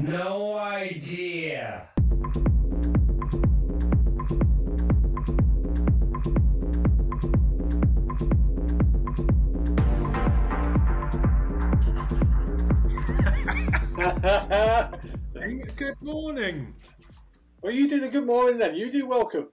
No idea. Good morning. well, you do the good morning then. You do welcome.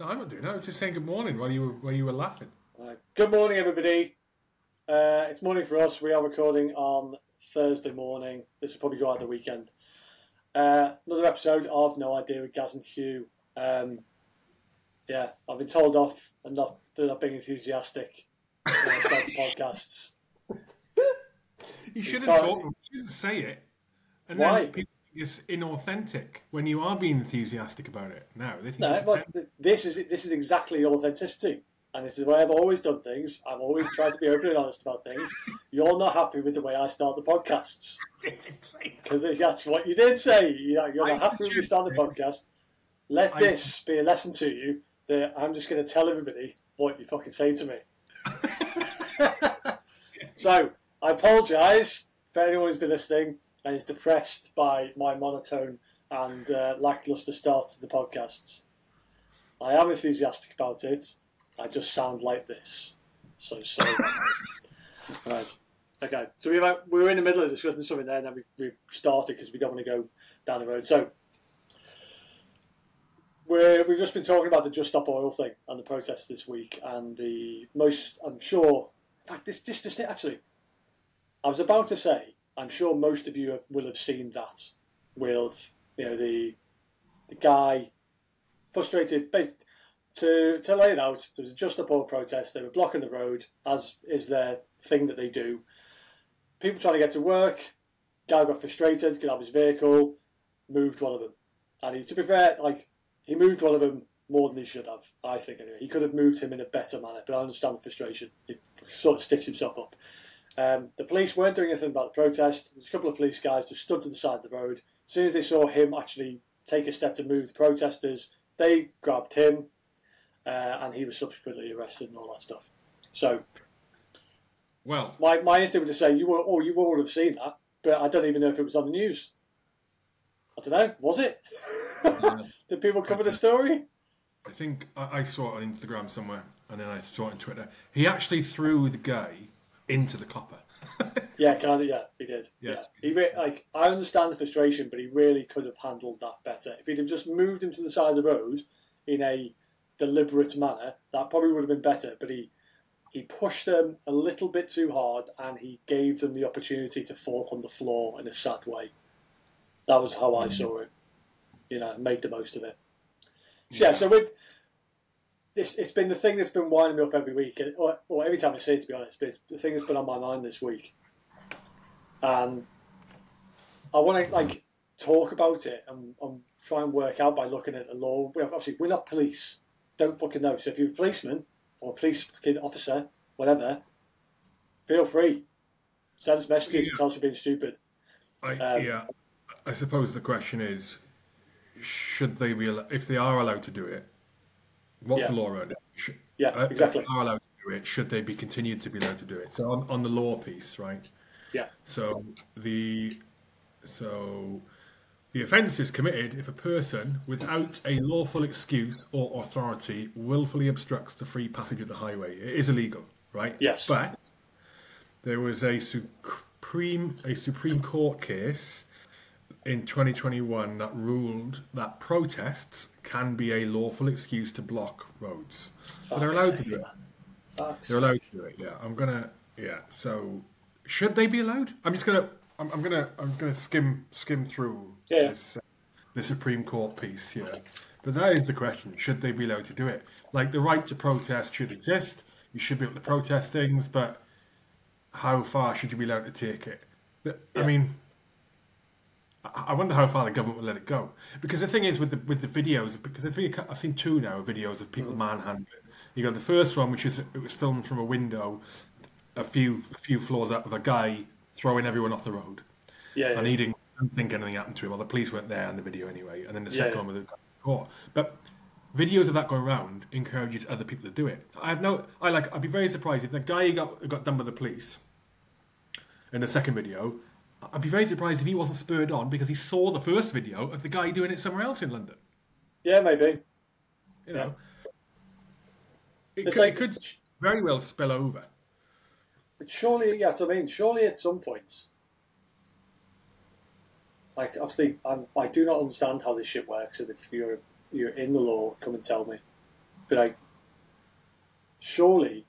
No, I'm not doing that. I was just saying good morning while you were while you were laughing. Right. Good morning, everybody. Uh, it's morning for us. We are recording on Thursday morning. This will probably go out the weekend. Uh, another episode of No Idea with Gaz and Hugh. Um, yeah, I've been told off and not for not being enthusiastic when I start podcasts. You shouldn't talk. You shouldn't say it. And Why? then people think it's inauthentic when you are being enthusiastic about it. No, they think No, this is this is exactly authenticity, and this is the way I've always done things. I've always tried to be open and honest about things. You're not happy with the way I start the podcasts because that's what you did say. You're not, you're not I happy when we start the podcast. Let this be a lesson to you that I'm just going to tell everybody what you fucking say to me. so I apologise for anyone who's been listening and is depressed by my monotone and uh, lackluster start to the podcasts. I am enthusiastic about it. I just sound like this. So sorry about that. Right. Okay. So we were, uh, we were in the middle of discussing something there, and then we, we started because we don't want to go down the road. So we're, we've just been talking about the Just Stop Oil thing and the protests this week, and the most, I'm sure, in fact, this, this, this actually, I was about to say, I'm sure most of you have, will have seen that with, you know, the the guy frustrated, bas- to, to lay it out, there was Just a Oil protest, they were blocking the road, as is their thing that they do. People trying to get to work, guy got frustrated, of his vehicle, moved one of them. And he, to be fair, like, he moved one of them more than he should have, I think, anyway. He could have moved him in a better manner, but I understand the frustration. He sort of stitched himself up. Um, the police weren't doing anything about the protest. There's a couple of police guys just stood to the side of the road. As soon as they saw him actually take a step to move the protesters, they grabbed him, uh, and he was subsequently arrested and all that stuff. So Well, my, my instinct was to say you will, oh, you would have seen that, but I don't even know if it was on the news. I don't know. Was it? Did people cover the story? I think I, I saw it on Instagram somewhere, and then I saw it on Twitter. He actually threw the guy into the copper. Yeah, kind of. Yeah, he did. Yeah. Yeah, he re- like I understand the frustration, but he really could have handled that better. If he'd have just moved him to the side of the road in a deliberate manner, that probably would have been better. But he he pushed them a little bit too hard, and he gave them the opportunity to fall on the floor in a sad way. That was how I mm. saw it. You know, make the most of it. So, yeah. So with this, it's been the thing that's been winding me up every week, uh, or, or every time I say it, to be honest. But it's the thing that's been on my mind this week and I want to like talk about it and, and try and work out by looking at the law. We obviously we're not police, don't fucking know. So if you're a policeman or a police fucking officer, whatever, feel free. Send us messages and tell us you're being stupid. I, Um, yeah, I suppose the question is, should they be if they are allowed to do it? What's Yeah. the law around it? Should, Yeah, uh, exactly. If they are allowed to do it, should they be continued to be allowed to do it? So on, on the law piece, right? Yeah. So the so the offence is committed if a person, without a lawful excuse or authority, willfully obstructs the free passage of the highway. It is illegal, right? Yes. But there was a supreme a Supreme Court case in 2021 that ruled that protests can be a lawful excuse to block roads. So they're allowed to do it. They're allowed to do it. Yeah, I'm gonna. Yeah. So should they be allowed? I'm just gonna. I'm, I'm gonna. I'm gonna skim skim through Yeah. this uh, the Supreme Court piece here. But that is the question: Should they be allowed to do it? Like the right to protest should exist. You should be able to protest things, but how far should you be allowed to take it? I Yeah. mean, I wonder how far the government will let it go. Because the thing is with the with the videos, because there's been I've seen two now videos of people manhandling. You got the first one, which is it was filmed from a window, a few a few floors up, of a guy throwing everyone off the road Yeah, yeah. and he didn't think anything happened to him. Well, the police weren't there in the video anyway. And then the Yeah, second yeah. one was court. But videos of that going around encourages other people to do it. I have no. I like. I'd be very surprised if the guy who got got done by the police in the second video I'd be very surprised if he wasn't spurred on because he saw the first video of the guy doing it somewhere else in London. Yeah, maybe. You know, it, could, like- it could very well spill over. But surely, yeah, that's what I mean. Surely at some point, like obviously, I'm, I do not understand how this shit works, and if you're you're in the law, come and tell me. But like, surely,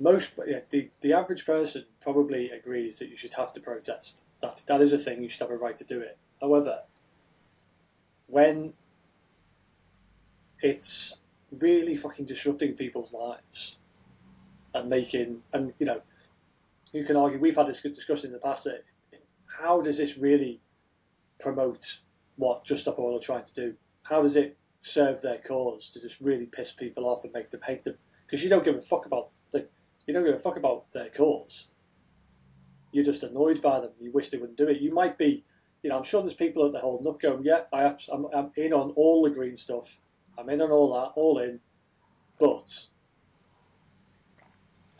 most yeah, the the average person probably agrees that you should have to protest. That that is a thing. You should have a right to do it. However, when it's really fucking disrupting people's lives and making and you know you can argue we've had this good discussion in the past that how does this really promote what Just Stop Oil are trying to do? How does it serve their cause to just really piss people off and make them hate them? Because you don't give a fuck about the, you don't give a fuck about their cause. You're just annoyed by them. You wish they wouldn't do it. You might be, you know, I'm sure there's people at the holding up going, yeah, I I'm, I'm in on all the green stuff. I'm in on all that, all in, but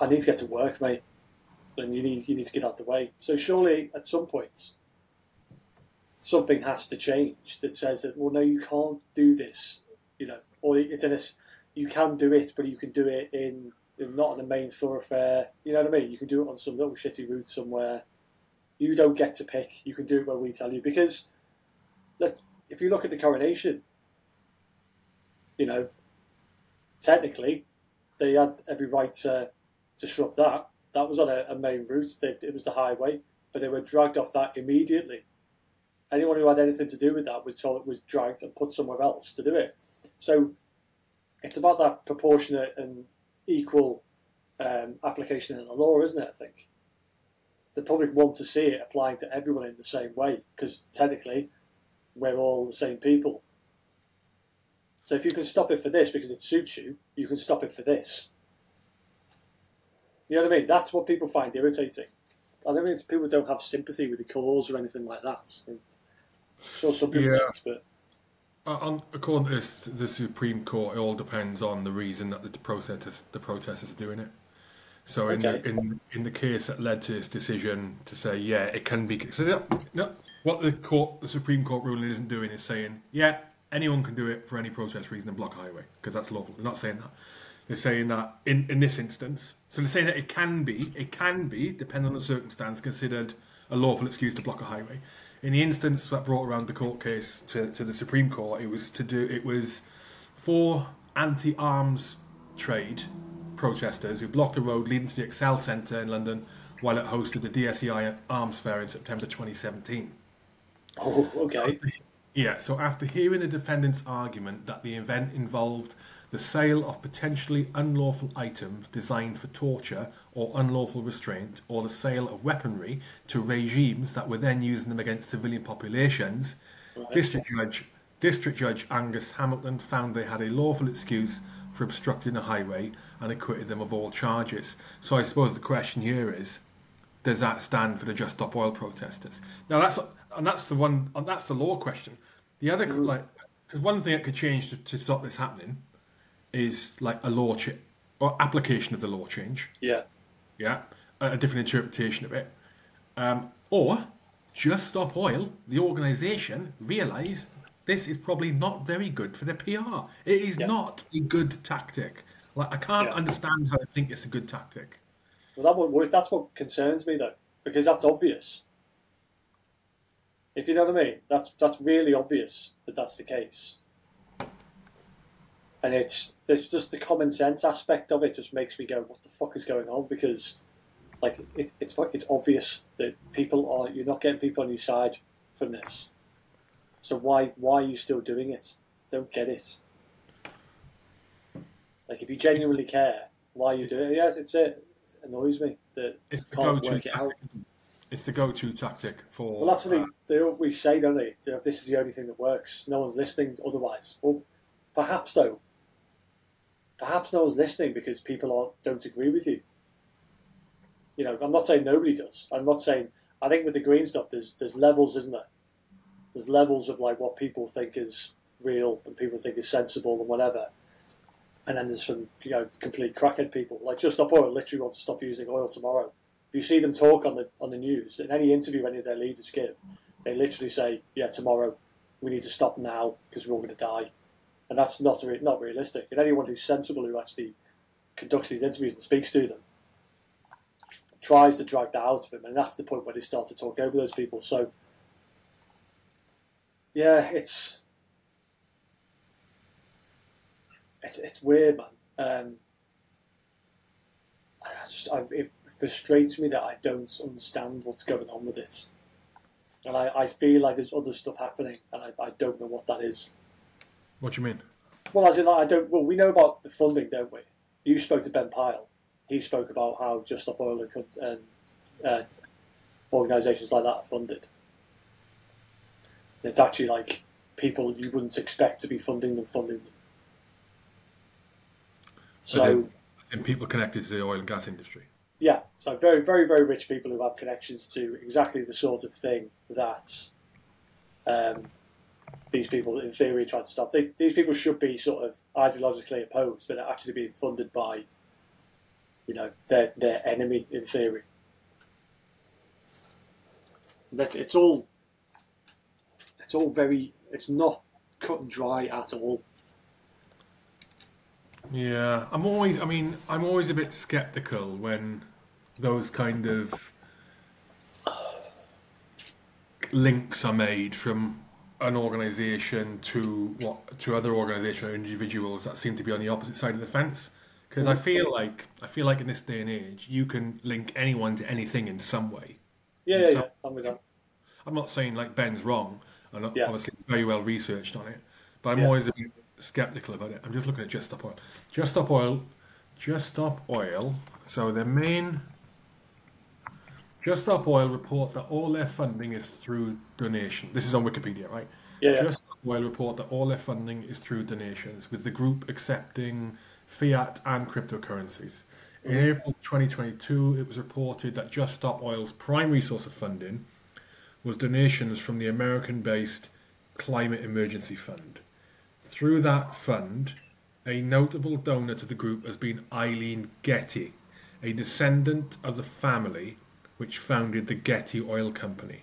I need to get to work, mate, and you need you need to get out the way. So surely at some point something has to change that says that well, no, you can't do this, you know, or it's in a you can do it, but you can do it in, in not on a main thoroughfare. You know what I mean? You can do it on some little shitty route somewhere. You don't get to pick. You can do it where we tell you because that if you look at the coronation, you know, technically they had every right to disrupt that. That was on a, a main route. They, it was the highway, but they were dragged off that immediately. Anyone who had anything to do with that was told was dragged and put somewhere else to do it. So it's about that proportionate and equal um, application of the law, isn't it? I think the public want to see it applying to everyone in the same way because technically we're all the same people. So if you can stop it for this because it suits you, you can stop it for this. You know what I mean? That's what people find irritating. I don't mean it's people don't have sympathy with the cause or anything like that. I'm sure some people Yeah. don't, but Uh, on, according to this, the Supreme Court, it all depends on the reason that the protesters the protesters are doing it. So in Okay. the in in the case that led to this decision to say yeah it can be so no, no what the court the Supreme Court ruling isn't doing is saying yeah anyone can do it for any protest reason and block a highway because that's lawful. They're not saying that. They're saying that in, in this instance. So they're saying that it can be it can be depending on the circumstance considered a lawful excuse to block a highway. In the instance that brought around the court case to, to the Supreme Court, it was to do it was for anti-arms trade protesters who blocked a road leading to the Excel Centre in London while it hosted the DSEI Arms Fair in September 2017. oh, okay. Yeah, so after hearing the defendant's argument that the event involved the sale of potentially unlawful items designed for torture or unlawful restraint, or the sale of weaponry to regimes that were then using them against civilian populations, Right. District Judge District Judge Angus Hamilton found they had a lawful excuse for obstructing a highway and acquitted them of all charges. So I suppose the question here is, does that stand for the Just Stop Oil protesters? Now that's and that's the one and that's the law question. The other mm. like because one thing that could change to, to stop this happening is like a law change or application of the law change. Yeah. Yeah, a, a different interpretation of it, um, or Just Stop Oil, the organisation, realise this is probably not very good for the PR. It is Yeah. not a good tactic. Like I can't Yeah. understand how they think it's a good tactic. Well, that what, that's what concerns me though, because that's obvious. If you know what I mean, that's that's really obvious that that's the case. And it's there's just the common sense aspect of it just makes me go, what the fuck is going on? Because like it, it's it's obvious that people are you're not getting people on your side from this. So why why are you still doing it? Don't get it. Like if you genuinely care, why are you doing it? Yeah, it's it. It annoys me that It's the can't work it out. tactic. It's the go-to tactic for. Well, that's what uh, they, they always say, don't they? This is the only thing that works. No one's listening otherwise. Well, perhaps though. Perhaps no one's listening because people are, don't agree with you. You know, I'm not saying nobody does. I'm not saying. I think with the green stuff, there's there's levels, isn't there? There's levels of like what people think is real and people think is sensible and whatever. And then there's some you know complete crackhead people like just stop oil. Literally want to stop using oil tomorrow If you see them talk on the on the news, in any interview any of their leaders give, they literally say, "Yeah, tomorrow we need to stop now because we're all going to die," and that's not re- not realistic. And anyone who's sensible who actually conducts these interviews and speaks to them tries to drag that out of them, and that's the point where they start to talk over those people. So, yeah, it's it's it's weird, man. Um, I just I, it frustrates me that I don't understand what's going on with it, and I, I feel like there's other stuff happening, and I, I don't know what that is. What do you mean? Well, as in, like, I don't. Well, we know about the funding, don't we? You spoke to Ben Pile. He spoke about how Just Stop Oil and, and uh, organisations like that are funded. It's actually like people you wouldn't expect to be funding them, funding them. So, in, in people connected to the oil and gas industry. yeah, so very, very, very rich people who have connections to exactly the sort of thing that um, these people, in theory, are trying to stop. They, these people should be sort of ideologically opposed, but they're actually being funded by, you know, their their enemy in theory. That it's all, it's all very, it's not cut and dry at all. Yeah, I'm always. I mean, I'm always a bit skeptical when those kind of links are made from an organisation to what to other organisations or individuals that seem to be on the opposite side of the fence. Because I mm. feel like I feel like in this day and age, you can link anyone to anything in some way. Yeah, yeah, So- yeah. I'm with that. I'm not saying like Ben's wrong, and Yeah. obviously very well researched on it, but I'm Yeah. always a bit skeptical about it. I'm just looking at Just Stop Oil. Just Stop Oil, Just Stop Oil. So their main Just Stop Oil report that all their funding is through donation. This is on Wikipedia, right? Yeah. Just Stop Oil report that all their funding is through donations, with the group accepting fiat and cryptocurrencies. In mm-hmm. April 2022, it was reported that Just Stop Oil's primary source of funding was donations from the American based Climate Emergency Fund. Through that fund, a notable donor to the group has been Aileen Getty, a descendant of the family which founded the Getty Oil Company.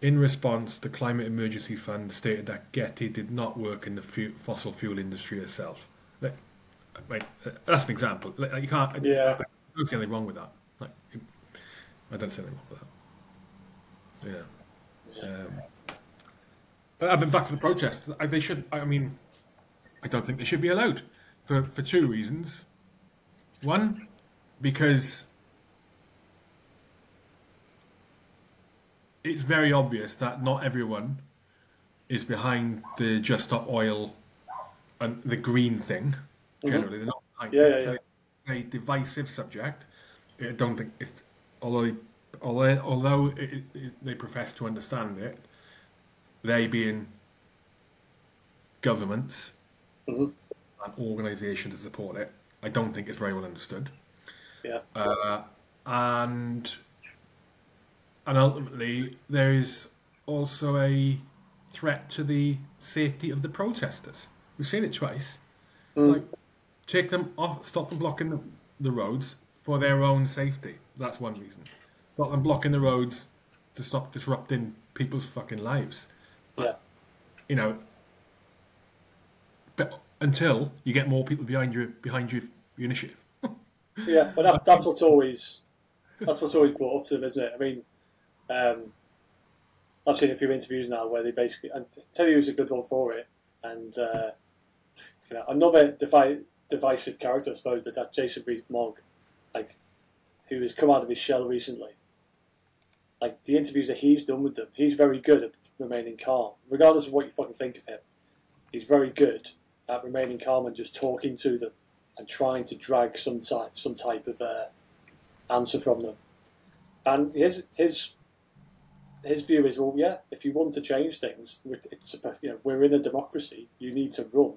In response, the Climate Emergency Fund stated that Getty did not work in the fu- fossil fuel industry itself. Like, uh, that's an example. Like, you can't. Yeah. I don't see anything wrong with that. Like, I don't see anything wrong with that. Yeah. Um, but I've been back to the protest. I, they should. I mean, I don't think they should be allowed for for two reasons. One, because it's very obvious that not everyone is behind the Just Stop Oil and the green thing. Generally, they're not behind Mm-hmm. Yeah, it. yeah, So it's a divisive subject. I don't think, although although although it, it, they profess to understand it, they being governments Mhm. and organisations that support it, I don't think it's very well understood. Yeah. Uh, and and ultimately there is also a threat to the safety of the protesters. We've seen it twice. Hmm. Like, take them off, stop them blocking the, the roads for their own safety. That's one reason. Stop them blocking the roads to stop disrupting people's fucking lives. Yeah. You know, but until you get more people behind you behind your, your initiative. Yeah, but that, that's what's always that's what's always brought up to them, isn't it? I mean, um, I've seen a few interviews now where they basically and tell you who's a good one for it, and uh, you know another devi- divisive character, I suppose, but that Jacob Rees-Mogg, like who has come out of his shell recently. Like the interviews that he's done with them, he's very good at remaining calm, regardless of what you fucking think of him. He's very good at remaining calm and just talking to them and trying to drag some type some type of uh, answer from them. And his his his view is, well, yeah, if you want to change things, it's you know we're in a democracy. You need to run,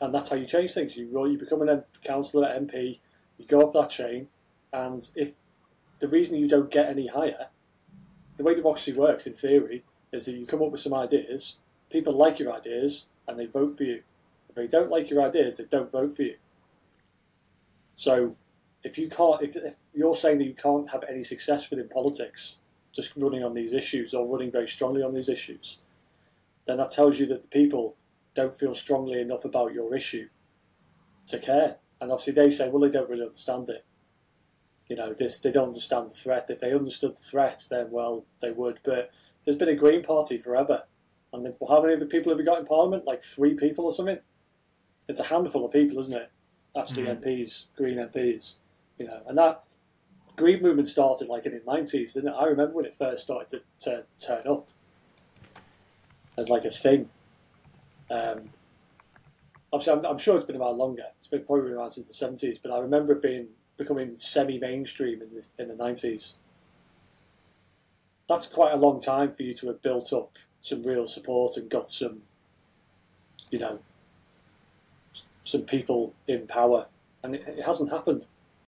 and that's how you change things. You run, you become an M- councillor, MP, you go up that chain, and if the reason you don't get any higher, the way democracy works in theory is that you come up with some ideas, people like your ideas, and they vote for you. If they don't like your ideas, they don't vote for you. So, if you can't, if, if you're saying that you can't have any success within politics, just running on these issues or running very strongly on these issues, then that tells you that the people don't feel strongly enough about your issue to care. And obviously, they say, well, they don't really understand it. You know, this they don't understand the threat. If they understood the threat, then well, they would. But there's been a Green Party forever, and how many of the people have we got in Parliament? Like three people or something. It's a handful of people, isn't it? Actually, Mhm. MPs, Green MPs. You know, and that Green movement started like in the nineties, didn't it? I remember when it first started to, to turn up as like a thing. Um, obviously, I'm, I'm sure it's been around longer. It's been probably around since the seventies, but I remember it being becoming semi-mainstream in the in the nineties. That's quite a long time for you to have built up some real support and got some, you know, some people in power, and it, it hasn't happened.